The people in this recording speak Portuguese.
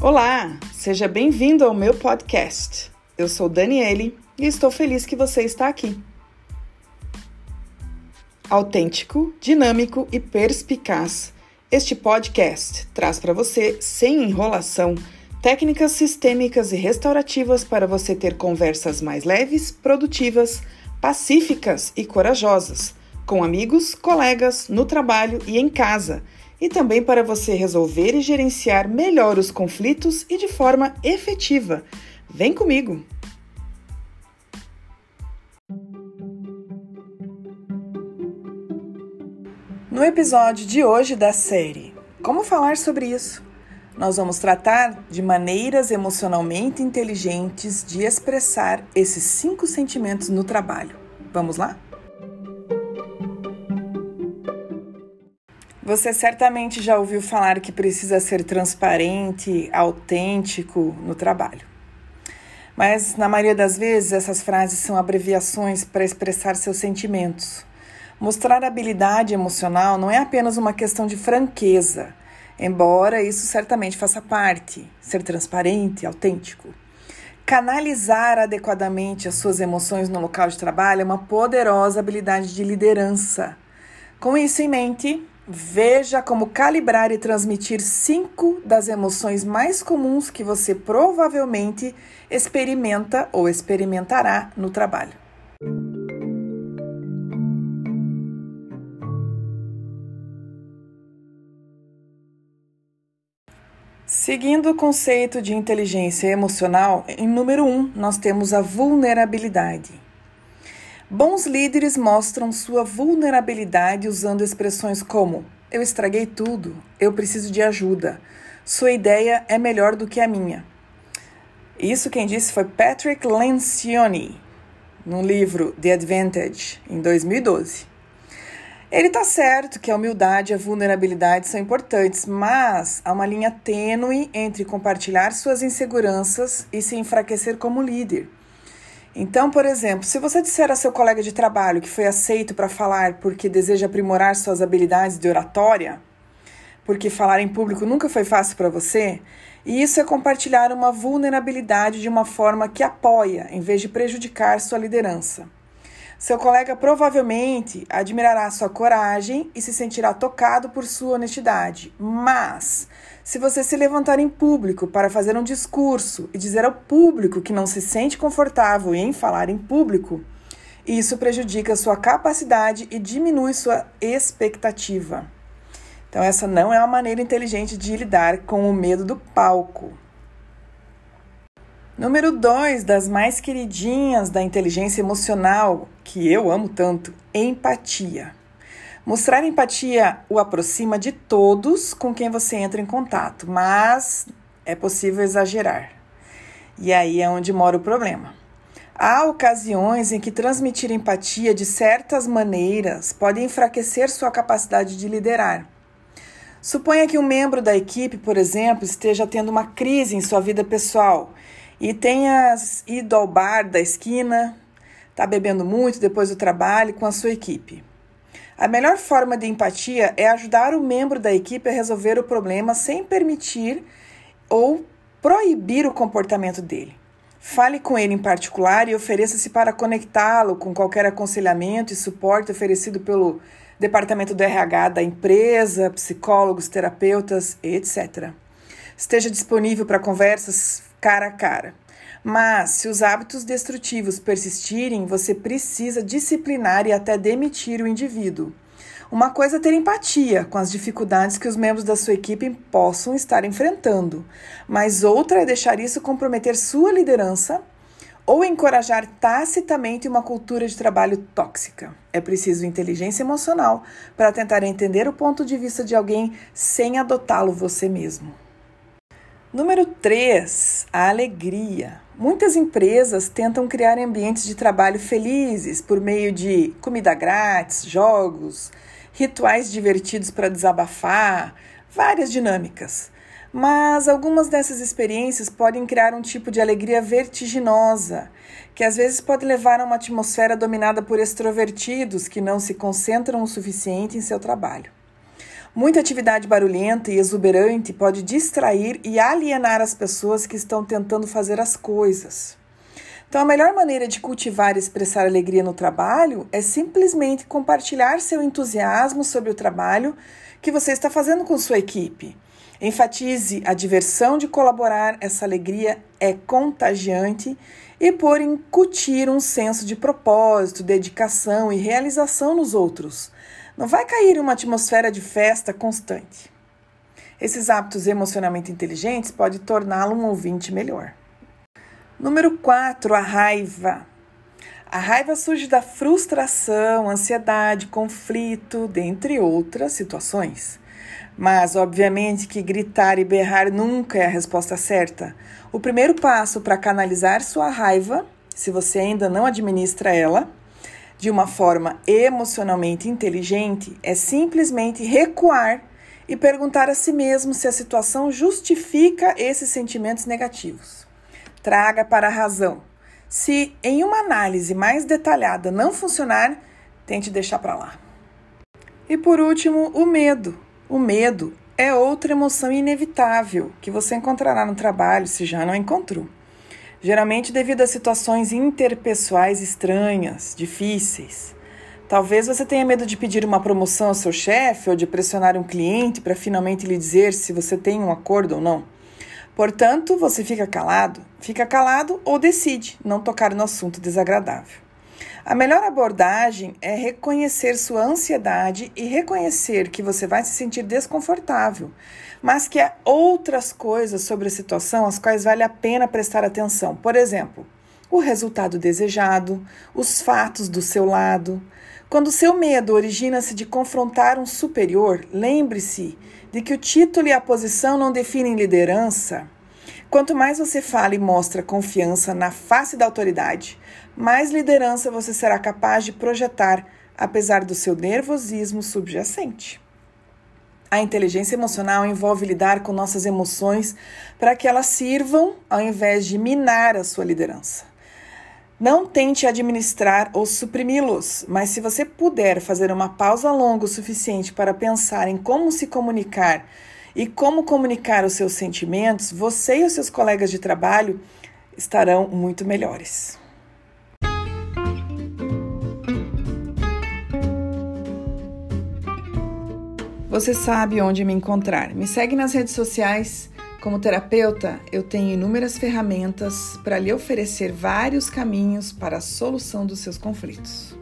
Olá, seja bem-vindo ao meu podcast. Eu sou Daniele e estou feliz que você está aqui. Autêntico, dinâmico e perspicaz, este podcast traz para você, sem enrolação, técnicas sistêmicas e restaurativas para você ter conversas mais leves, produtivas, pacíficas e corajosas, com amigos, colegas, no trabalho e em casa e também para você resolver e gerenciar melhor os conflitos e de forma efetiva. Vem comigo! No episódio de hoje da série Como falar sobre isso? Nós vamos tratar de maneiras emocionalmente inteligentes de expressar esses cinco sentimentos no trabalho. Vamos lá? Você certamente já ouviu falar que precisa ser transparente, autêntico no trabalho. Mas na maioria das vezes essas frases são abreviações para expressar seus sentimentos. Mostrar habilidade emocional não é apenas uma questão de franqueza, embora isso certamente faça parte, ser transparente, autêntico. Canalizar adequadamente as suas emoções no local de trabalho é uma poderosa habilidade de liderança. Com isso em mente, Veja como calibrar e transmitir cinco das emoções mais comuns que você provavelmente experimenta ou experimentará no trabalho. Seguindo o conceito de inteligência emocional, em número um, nós temos a vulnerabilidade. Bons líderes mostram sua vulnerabilidade usando expressões como: Eu estraguei tudo, eu preciso de ajuda, sua ideia é melhor do que a minha. Isso quem disse foi Patrick Lencioni, no livro The Advantage, em 2012. Ele está certo que a humildade e a vulnerabilidade são importantes, mas há uma linha tênue entre compartilhar suas inseguranças e se enfraquecer como líder. Então, por exemplo, se você disser a seu colega de trabalho que foi aceito para falar porque deseja aprimorar suas habilidades de oratória, porque falar em público nunca foi fácil para você, e isso é compartilhar uma vulnerabilidade de uma forma que apoia, em vez de prejudicar sua liderança. Seu colega provavelmente admirará sua coragem e se sentirá tocado por sua honestidade, mas se você se levantar em público para fazer um discurso e dizer ao público que não se sente confortável em falar em público, isso prejudica sua capacidade e diminui sua expectativa. Então, essa não é uma maneira inteligente de lidar com o medo do palco. Número 2 das mais queridinhas da inteligência emocional, que eu amo tanto: empatia. Mostrar empatia o aproxima de todos com quem você entra em contato, mas é possível exagerar. E aí é onde mora o problema. Há ocasiões em que transmitir empatia de certas maneiras pode enfraquecer sua capacidade de liderar. Suponha que um membro da equipe, por exemplo, esteja tendo uma crise em sua vida pessoal e tenha ido ao bar da esquina, está bebendo muito depois do trabalho com a sua equipe. A melhor forma de empatia é ajudar o membro da equipe a resolver o problema sem permitir ou proibir o comportamento dele. Fale com ele em particular e ofereça-se para conectá-lo com qualquer aconselhamento e suporte oferecido pelo departamento do RH da empresa, psicólogos, terapeutas, etc. Esteja disponível para conversas cara a cara. Mas, se os hábitos destrutivos persistirem, você precisa disciplinar e até demitir o indivíduo. Uma coisa é ter empatia com as dificuldades que os membros da sua equipe possam estar enfrentando, mas outra é deixar isso comprometer sua liderança ou encorajar tacitamente uma cultura de trabalho tóxica. É preciso inteligência emocional para tentar entender o ponto de vista de alguém sem adotá-lo você mesmo. Número 3, a alegria. Muitas empresas tentam criar ambientes de trabalho felizes por meio de comida grátis, jogos, rituais divertidos para desabafar, várias dinâmicas. Mas algumas dessas experiências podem criar um tipo de alegria vertiginosa, que às vezes pode levar a uma atmosfera dominada por extrovertidos que não se concentram o suficiente em seu trabalho. Muita atividade barulhenta e exuberante pode distrair e alienar as pessoas que estão tentando fazer as coisas. Então, a melhor maneira de cultivar e expressar alegria no trabalho é simplesmente compartilhar seu entusiasmo sobre o trabalho que você está fazendo com sua equipe. Enfatize a diversão de colaborar, essa alegria é contagiante e por incutir um senso de propósito, dedicação e realização nos outros. Não vai cair em uma atmosfera de festa constante. Esses hábitos emocionalmente inteligentes podem torná-lo um ouvinte melhor. Número 4, a raiva. A raiva surge da frustração, ansiedade, conflito, dentre outras situações. Mas, obviamente, que gritar e berrar nunca é a resposta certa. O primeiro passo para canalizar sua raiva, se você ainda não administra ela, de uma forma emocionalmente inteligente, é simplesmente recuar e perguntar a si mesmo se a situação justifica esses sentimentos negativos traga para a razão. Se em uma análise mais detalhada não funcionar, tente deixar para lá. E por último, o medo. O medo é outra emoção inevitável que você encontrará no trabalho se já não encontrou. Geralmente devido a situações interpessoais estranhas, difíceis. Talvez você tenha medo de pedir uma promoção ao seu chefe ou de pressionar um cliente para finalmente lhe dizer se você tem um acordo ou não. Portanto, você fica calado, fica calado ou decide não tocar no assunto desagradável. A melhor abordagem é reconhecer sua ansiedade e reconhecer que você vai se sentir desconfortável, mas que há outras coisas sobre a situação às quais vale a pena prestar atenção. Por exemplo, o resultado desejado, os fatos do seu lado. Quando seu medo origina-se de confrontar um superior, lembre-se de que o título e a posição não definem liderança. Quanto mais você fala e mostra confiança na face da autoridade, mais liderança você será capaz de projetar, apesar do seu nervosismo subjacente. A inteligência emocional envolve lidar com nossas emoções para que elas sirvam ao invés de minar a sua liderança. Não tente administrar ou suprimi-los, mas se você puder fazer uma pausa longa o suficiente para pensar em como se comunicar e como comunicar os seus sentimentos, você e os seus colegas de trabalho estarão muito melhores. Você sabe onde me encontrar. Me segue nas redes sociais como terapeuta, eu tenho inúmeras ferramentas para lhe oferecer vários caminhos para a solução dos seus conflitos.